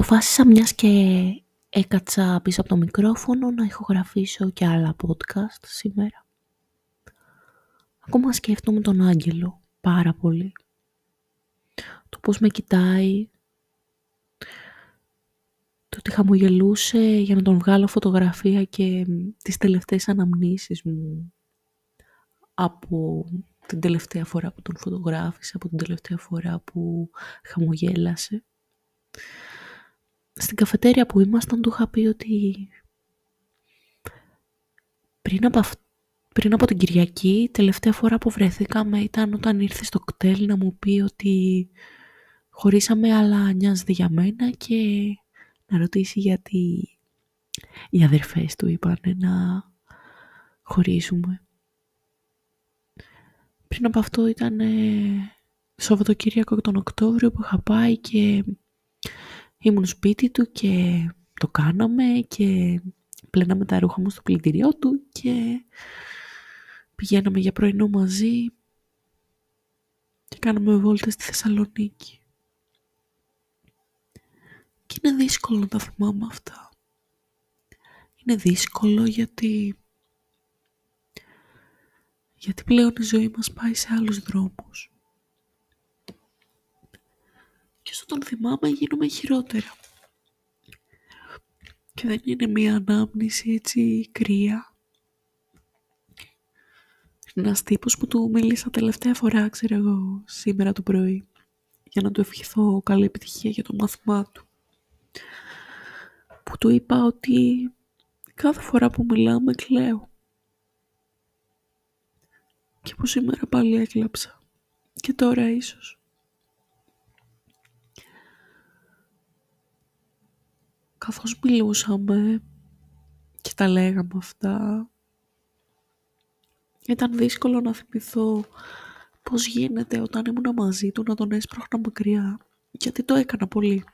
αποφάσισα μιας και έκατσα πίσω από το μικρόφωνο να ηχογραφήσω και άλλα podcast σήμερα. Ακόμα σκέφτομαι τον Άγγελο πάρα πολύ. Το πώς με κοιτάει, το ότι χαμογελούσε για να τον βγάλω φωτογραφία και τις τελευταίες αναμνήσεις μου από την τελευταία φορά που τον φωτογράφησε, από την τελευταία φορά που χαμογέλασε. Στην καφετέρια που ήμασταν του είχα πει ότι πριν από, πριν από την Κυριακή, τελευταία φορά που βρεθήκαμε ήταν όταν ήρθε στο κτέλ να μου πει ότι χωρίσαμε αλλά νοιάζεται για μένα και να ρωτήσει γιατί οι αδερφές του είπαν να χωρίσουμε. Πριν από αυτό ήταν Σαββατοκύριακο τον Οκτώβριο που είχα πάει και ήμουν σπίτι του και το κάναμε και πλέναμε τα ρούχα μου στο πλυντήριό του και πηγαίναμε για πρωινό μαζί και κάναμε βόλτες στη Θεσσαλονίκη. Και είναι δύσκολο να τα θυμάμαι αυτά. Είναι δύσκολο γιατί γιατί πλέον η ζωή μας πάει σε άλλους δρόμους. Και όσο τον θυμάμαι γίνομαι χειρότερα. Και δεν είναι μία ανάμνηση έτσι κρύα. Είναι ένας τύπος που του μίλησα τελευταία φορά, ξέρω εγώ, σήμερα το πρωί. Για να του ευχηθώ καλή επιτυχία για το μάθημά του. Που του είπα ότι κάθε φορά που μιλάμε κλαίω. Και που σήμερα πάλι έκλαψα. Και τώρα ίσως. Καθώς μιλούσαμε και τα λέγαμε αυτά, ήταν δύσκολο να θυμηθώ πώς γίνεται όταν ήμουν μαζί του να τον έσπρωχνα μακριά, γιατί το έκανα πολύ.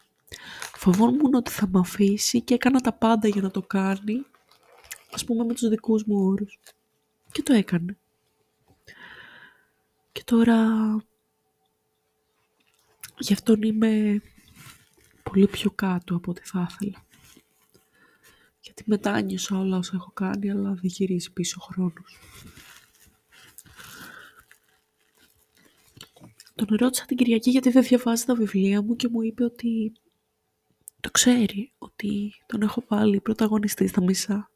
Φοβόμουν ότι θα με αφήσει και έκανα τα πάντα για να το κάνει, ας πούμε με τους δικούς μου όρους. Και το έκανε. Και τώρα γι' αυτόν είμαι πολύ πιο κάτω από ό,τι θα ήθελα. Γιατί μετάνιωσα όλα όσα έχω κάνει, αλλά δεν γυρίζει πίσω χρόνος. Τον ρώτησα την Κυριακή γιατί δεν διαβάζει τα βιβλία μου και μου είπε ότι το ξέρει, ότι τον έχω βάλει πρωταγωνιστή στα μισά.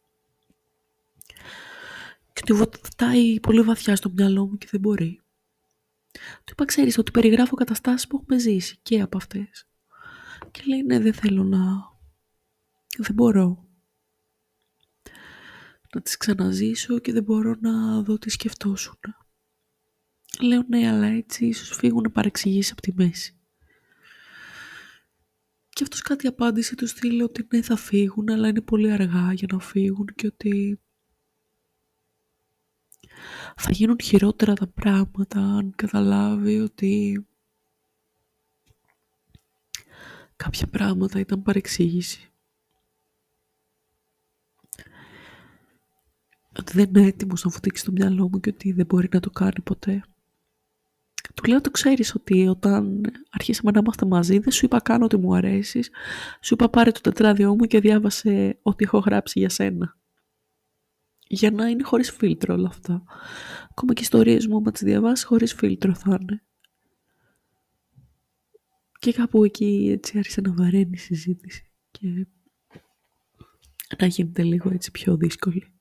Και του βουτάει πολύ βαθιά στο μυαλό μου και δεν μπορεί. Του είπα, ξέρεις, ότι περιγράφω καταστάσεις που έχουμε ζήσει και από αυτές. Και λέει, ναι, δεν θέλω να... Δεν μπορώ να τις ξαναζήσω και δεν μπορώ να δω τι σκεφτόσουν. Λέω, ναι, αλλά έτσι ίσως φύγουν παρεξηγήσεις από τη μέση. Και αυτός κάτι απάντησε του στείλει ότι ναι θα φύγουν αλλά είναι πολύ αργά για να φύγουν και ότι θα γίνουν χειρότερα τα πράγματα αν καταλάβει ότι κάποια πράγματα ήταν παρεξήγηση. Ότι δεν είναι έτοιμος να φωτίξει το μυαλό μου και ότι δεν μπορεί να το κάνει ποτέ. Του λέω το ξέρεις ότι όταν αρχίσαμε να είμαστε μαζί δεν σου είπα καν ότι μου αρέσεις. Σου είπα πάρε το τετράδιό μου και διάβασε ό,τι έχω γράψει για σένα για να είναι χωρίς φίλτρο όλα αυτά. Ακόμα και ιστορίες μου, άμα τις διαβάσεις, χωρίς φίλτρο θα είναι. Και κάπου εκεί έτσι άρχισε να βαραίνει η συζήτηση και να γίνεται λίγο έτσι πιο δύσκολη.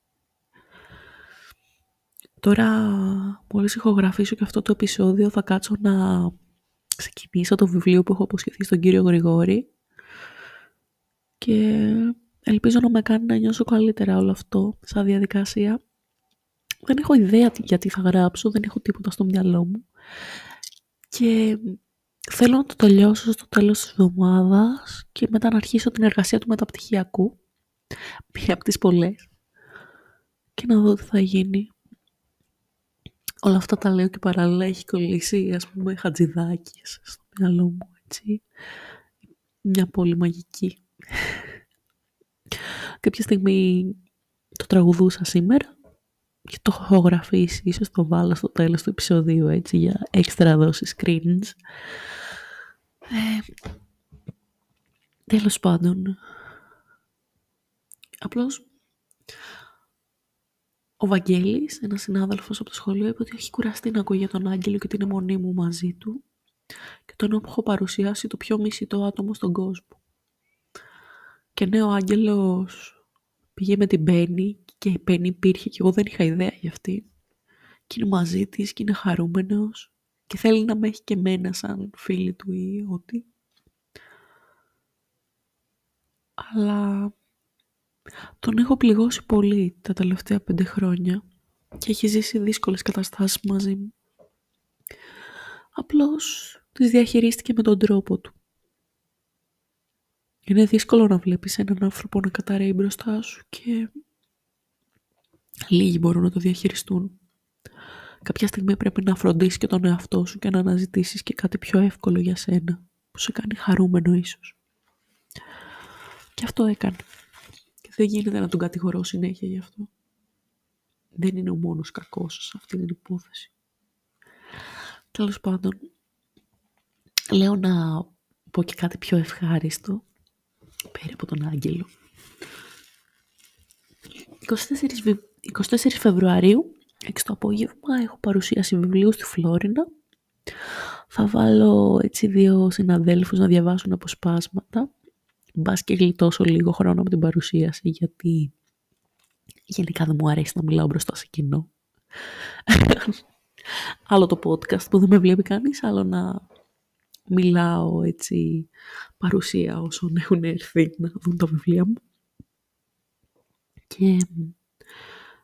Τώρα, μόλις ηχογραφήσω και αυτό το επεισόδιο, θα κάτσω να ξεκινήσω το βιβλίο που έχω αποσχεθεί στον κύριο Γρηγόρη και Ελπίζω να με κάνει να νιώσω καλύτερα όλο αυτό σαν διαδικασία. Δεν έχω ιδέα γιατί θα γράψω, δεν έχω τίποτα στο μυαλό μου. Και θέλω να το τελειώσω στο τέλος της εβδομάδας και μετά να αρχίσω την εργασία του μεταπτυχιακού. Μία από τις πολλές. Και να δω τι θα γίνει. Όλα αυτά τα λέω και παράλληλα έχει κολλήσει, ας πούμε, χατζηδάκες στο μυαλό μου, έτσι. Μια πολύ μαγική κάποια στιγμή το τραγουδούσα σήμερα και το έχω γραφήσει, ίσως το βάλω στο τέλος του επεισοδίου έτσι για έξτρα δόσεις cringe. Ε, Τέλος πάντων, απλώς ο Βαγγέλης, ένας συνάδελφος από το σχολείο, είπε ότι έχει κουραστεί να ακούει για τον Άγγελο και την αιμονή μου μαζί του και τον έχω παρουσιάσει το πιο μισητό άτομο στον κόσμο. Και ναι, ο Άγγελος πήγε με την Πέννη και η Πέννη υπήρχε και εγώ δεν είχα ιδέα για αυτή. Και είναι μαζί της και είναι χαρούμενος και θέλει να με έχει και μένα σαν φίλη του ή ό,τι. Αλλά τον έχω πληγώσει πολύ τα τελευταία πέντε χρόνια και έχει ζήσει δύσκολες καταστάσεις μαζί μου. Απλώς τις διαχειρίστηκε με τον τρόπο του. Είναι δύσκολο να βλέπεις έναν άνθρωπο να καταραίει μπροστά σου και λίγοι μπορούν να το διαχειριστούν. Κάποια στιγμή πρέπει να φροντίσεις και τον εαυτό σου και να αναζητήσεις και κάτι πιο εύκολο για σένα, που σε κάνει χαρούμενο ίσως. Και αυτό έκανε. Και δεν γίνεται να τον κατηγορώ συνέχεια γι' αυτό. Δεν είναι ο μόνος κακός σε αυτή την υπόθεση. Τέλος πάντων, λέω να πω και κάτι πιο ευχάριστο, πέρα από τον Άγγελο. 24, 24 Φεβρουαρίου, 6 το απόγευμα, έχω παρουσίαση βιβλίου στη Φλόρινα. Θα βάλω έτσι δύο συναδέλφους να διαβάσουν αποσπάσματα. Μπας και γλιτώσω λίγο χρόνο από την παρουσίαση, γιατί γενικά δεν μου αρέσει να μιλάω μπροστά σε κοινό. άλλο το podcast που δεν με βλέπει κανείς, άλλο να μιλάω έτσι παρουσία όσων έχουν έρθει να δουν τα βιβλία μου. Και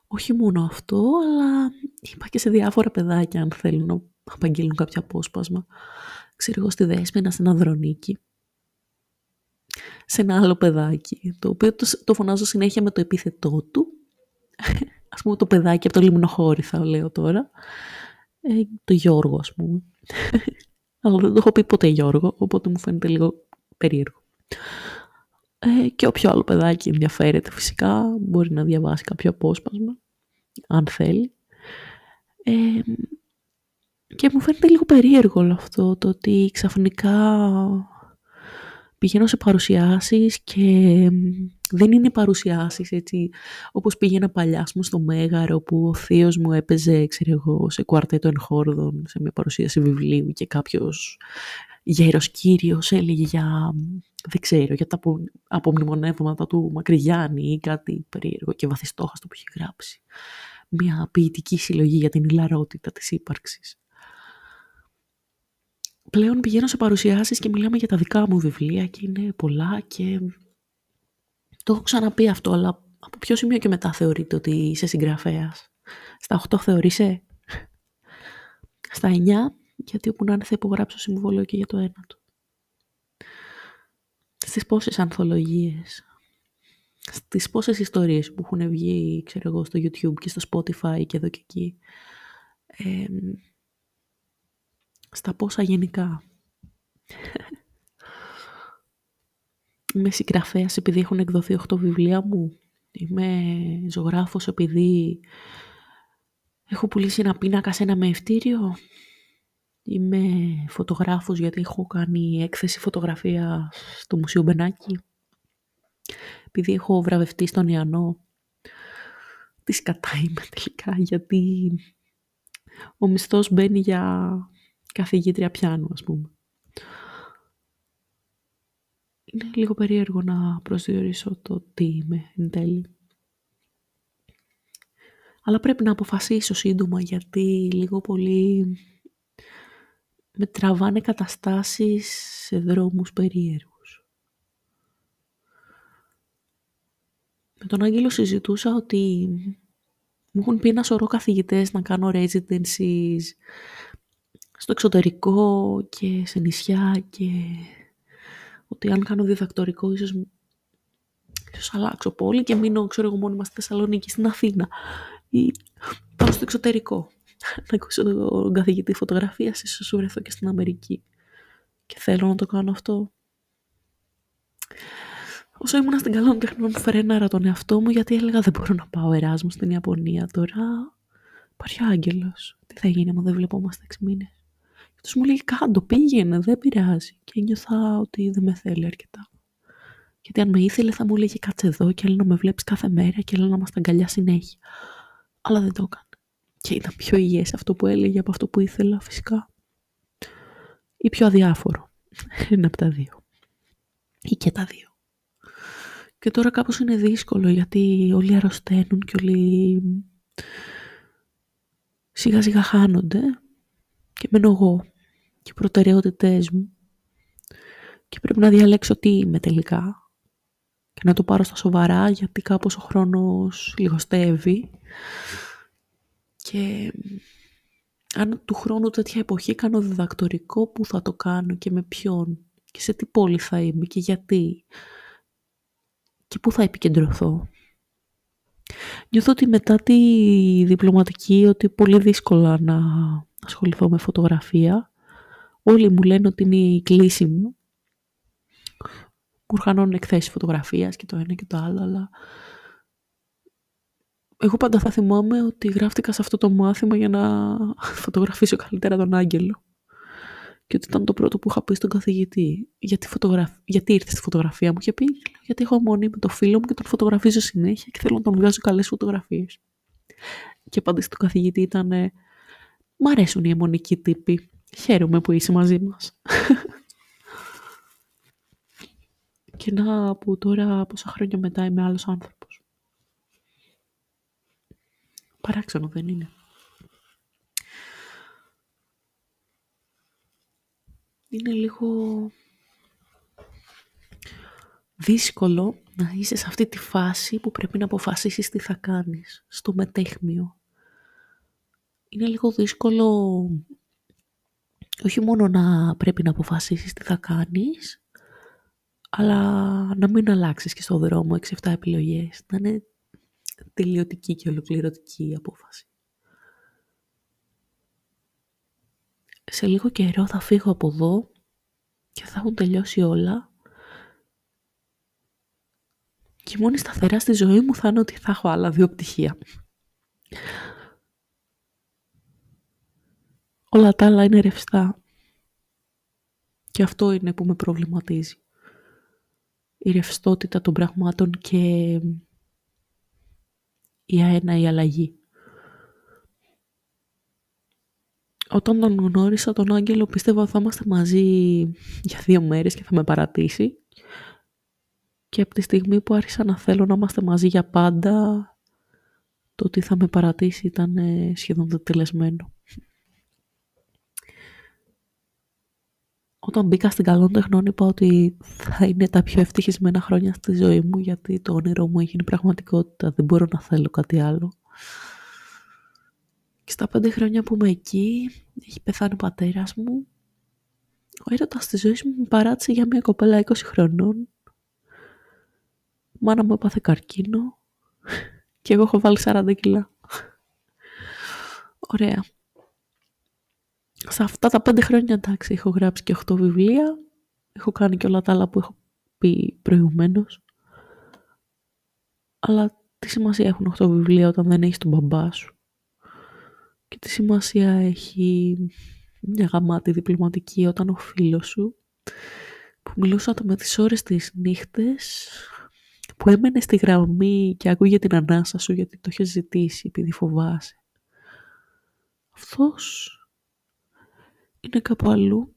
όχι μόνο αυτό, αλλά είπα και σε διάφορα παιδάκια αν θέλουν να απαγγείλουν κάποιο απόσπασμα. Ξέρω εγώ στη Δέσποινα, σε ένα δρονίκι. Σε ένα άλλο παιδάκι, το οποίο το, το φωνάζω συνέχεια με το επίθετό του. Ας πούμε το παιδάκι από το Λιμνοχώρι θα λέω τώρα. Ε, το Γιώργο ας πούμε. Αλλά δεν το έχω πει ποτέ Γιώργο, οπότε μου φαίνεται λίγο περίεργο. Ε, και όποιο άλλο παιδάκι ενδιαφέρεται φυσικά μπορεί να διαβάσει κάποιο απόσπασμα, αν θέλει. Ε, και μου φαίνεται λίγο περίεργο όλο αυτό, το ότι ξαφνικά πηγαίνω σε παρουσιάσεις και δεν είναι παρουσιάσεις έτσι όπως πήγαινα παλιά μου στο Μέγαρο που ο θείος μου έπαιζε ξέρω εγώ, σε κουαρτέτο εγχόρδων σε μια παρουσίαση βιβλίου και κάποιος γέρος κύριος έλεγε για, δεν ξέρω, για τα απομνημονεύματα του Μακρυγιάννη ή κάτι περίεργο και βαθιστόχαστο που έχει γράψει. Μια ποιητική συλλογή για την ηλαρότητα της ύπαρξης πλέον πηγαίνω σε παρουσιάσεις και μιλάμε για τα δικά μου βιβλία και είναι πολλά και το έχω ξαναπεί αυτό, αλλά από ποιο σημείο και μετά θεωρείτε ότι είσαι συγγραφέας; Στα 8 θεωρείσαι; Στα 9, γιατί όπου να είναι θα υπογράψω συμβόλαιο και για το ένα του. Στις πόσες ανθολογίες, στις πόσες ιστορίες που έχουν βγει, ξέρω εγώ, στο YouTube και στο Spotify και εδώ και εκεί; Ε, στα πόσα γενικά. Είμαι συγγραφέας επειδή έχουν εκδοθεί 8 βιβλία μου. Είμαι ζωγράφος επειδή έχω πουλήσει ένα πίνακα σε ένα μευτήριο. Είμαι φωτογράφος γιατί έχω κάνει έκθεση φωτογραφίας στο Μουσείο Μπενάκη. Επειδή έχω βραβευτεί στον Ιαννό. Τι σκατά είμαι τελικά γιατί ο μισθός μπαίνει για καθηγήτρια πιάνου, ας πούμε. Είναι λίγο περίεργο να προσδιορίσω το τι είμαι εν τέλει. Αλλά πρέπει να αποφασίσω σύντομα γιατί λίγο πολύ με τραβάνε καταστάσεις σε δρόμους περίεργους. Με τον Άγγελο συζητούσα ότι μου έχουν πει ένα σωρό καθηγητές να κάνω residencies στο εξωτερικό και σε νησιά και ότι αν κάνω διδακτορικό ίσως, ίσως αλλάξω πόλη και μείνω, ξέρω εγώ, μόνιμα στη Θεσσαλονίκη, στην Αθήνα ή πάω στο εξωτερικό. να ακούσω τον καθηγητή φωτογραφίας, ίσως σου βρεθώ και στην Αμερική. Και θέλω να το κάνω αυτό. Όσο ήμουν στην καλών τεχνών φρέναρα τον εαυτό μου γιατί έλεγα δεν μπορώ να πάω Εράσμους στην Ιαπωνία τώρα. Υπάρχει ο Άγγελος. Τι θα γίνει άμα δεν βλεπόμαστε 6 μήνες. Αυτός μου λέει κάντο, πήγαινε, δεν πειράζει. Και νιώθα ότι δεν με θέλει αρκετά. Γιατί αν με ήθελε θα μου έλεγε κάτσε εδώ και έλεγε να με βλέπεις κάθε μέρα και έλεγε να μας αγκαλιά συνέχεια. Αλλά δεν το έκανε. Και ήταν πιο υγιές αυτό που έλεγε από αυτό που ήθελα φυσικά. Ή πιο αδιάφορο. Ένα από τα δύο. Ή και τα δύο. Και τώρα κάπως είναι δύσκολο γιατί όλοι αρρωσταίνουν και όλοι σιγά σιγά χάνονται και μένω εγώ και οι προτεραιότητές μου και πρέπει να διαλέξω τι είμαι τελικά και να το πάρω στα σοβαρά γιατί κάπως ο χρόνος λιγοστεύει και αν του χρόνου τέτοια εποχή κάνω διδακτορικό που θα το κάνω και με ποιον και σε τι πόλη θα είμαι και γιατί και πού θα επικεντρωθώ. Νιώθω ότι μετά τη διπλωματική ότι πολύ δύσκολα να ασχοληθώ με φωτογραφία. Όλοι μου λένε ότι είναι η κλίση μου. Μου οργανώνουν εκθέσεις φωτογραφίας και το ένα και το άλλο, αλλά εγώ πάντα θα θυμάμαι ότι γράφτηκα σε αυτό το μάθημα για να φωτογραφίσω καλύτερα τον Άγγελο. Και ότι ήταν το πρώτο που είχα πει στον καθηγητή. Γιατί, φωτογραφ... γιατί ήρθε στη φωτογραφία μου και πει, γιατί έχω μόνη με το φίλο μου και τον φωτογραφίζω συνέχεια και θέλω να τον βγάζω καλές φωτογραφίες. Και πάντα στον καθηγητή ήταν, Μ' αρέσουν οι αιμονικοί τύποι. Χαίρομαι που είσαι μαζί μας. και να που τώρα πόσα χρόνια μετά είμαι άλλος άνθρωπος. Παράξενο δεν είναι. είναι λίγο δύσκολο να είσαι σε αυτή τη φάση που πρέπει να αποφασίσεις τι θα κάνεις, στο μετέχμιο. Είναι λίγο δύσκολο όχι μόνο να πρέπει να αποφασίσεις τι θα κάνεις, αλλά να μην αλλάξεις και στο δρόμο 6-7 επιλογές. Να είναι τελειωτική και ολοκληρωτική η απόφαση. σε λίγο καιρό θα φύγω από εδώ και θα έχουν τελειώσει όλα και μόνη σταθερά στη ζωή μου θα είναι ότι θα έχω άλλα δύο πτυχία. Όλα τα άλλα είναι ρευστά. Και αυτό είναι που με προβληματίζει. Η ρευστότητα των πραγμάτων και η αένα η αλλαγή. Όταν τον γνώρισα τον Άγγελο πίστευα ότι θα είμαστε μαζί για δύο μέρες και θα με παρατήσει. Και από τη στιγμή που άρχισα να θέλω να είμαστε μαζί για πάντα, το ότι θα με παρατήσει ήταν ε, σχεδόν τελεσμένο. Όταν μπήκα στην καλών τεχνών είπα ότι θα είναι τα πιο ευτυχισμένα χρόνια στη ζωή μου γιατί το όνειρο μου έγινε πραγματικότητα. Δεν μπορώ να θέλω κάτι άλλο. Και στα πέντε χρόνια που είμαι εκεί, έχει πεθάνει ο πατέρας μου. Ο έρωτας της ζωής μου με παράτησε για μια κοπέλα 20 χρονών. Η μάνα μου έπαθε καρκίνο και εγώ έχω βάλει 40 κιλά. Ωραία. Σε αυτά τα πέντε χρόνια, εντάξει, έχω γράψει και 8 βιβλία. Έχω κάνει και όλα τα άλλα που έχω πει προηγουμένως. Αλλά τι σημασία έχουν 8 βιβλία όταν δεν έχεις τον μπαμπά σου; Και τι σημασία έχει μια γαμάτη διπλωματική όταν ο φίλος σου που μιλούσατε με τις ώρες της νύχτες που έμενε στη γραμμή και ακούγε την ανάσα σου γιατί το είχες ζητήσει επειδή φοβάσαι. Αυτός είναι κάπου αλλού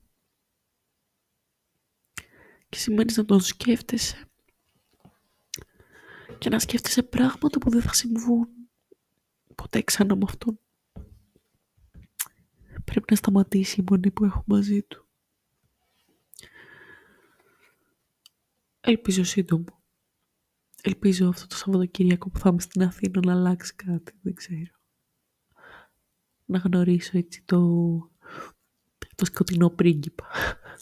και σημαίνει να τον σκέφτεσαι και να σκέφτεσαι πράγματα που δεν θα συμβούν ποτέ ξανά με αυτόν. Πρέπει να σταματήσει η μονή που έχω μαζί του. Ελπίζω σύντομο. Ελπίζω αυτό το Σαββατοκύριακο που θα είμαι στην Αθήνα να αλλάξει κάτι, δεν ξέρω. Να γνωρίσω έτσι το, το σκοτεινό πρίγκιπα.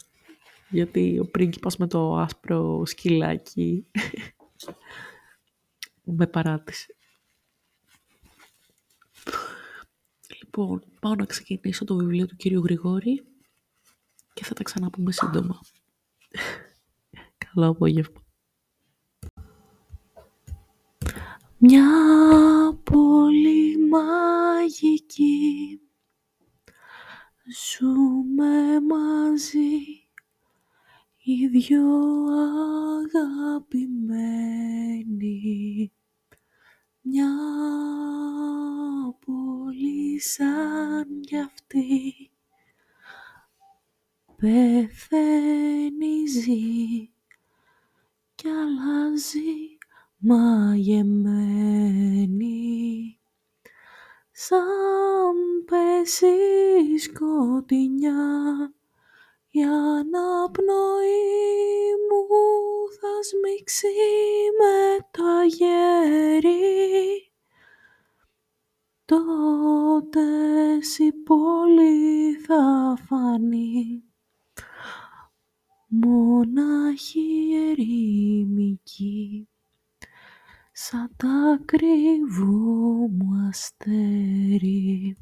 Γιατί ο πρίγκιπας με το άσπρο σκυλάκι με παράτησε. Λοιπόν, πάω να ξεκινήσω το βιβλίο του κύριου Γρηγόρη και θα τα ξαναπούμε σύντομα. Καλό απόγευμα. Μια πολύ μαγική Ζούμε μαζί οι δυο αγαπημένη μια πόλη σαν κι αυτή πεθαίνει ζει κι αλλάζει μαγεμένη. Σαν πέσει σκοτεινιά. Η αναπνοή μου θα σμίξει με το αγέρι. Τότε η πόλη θα φανεί. Μονάχη ερημική. Σαν τ' ακριβό μου αστέρι.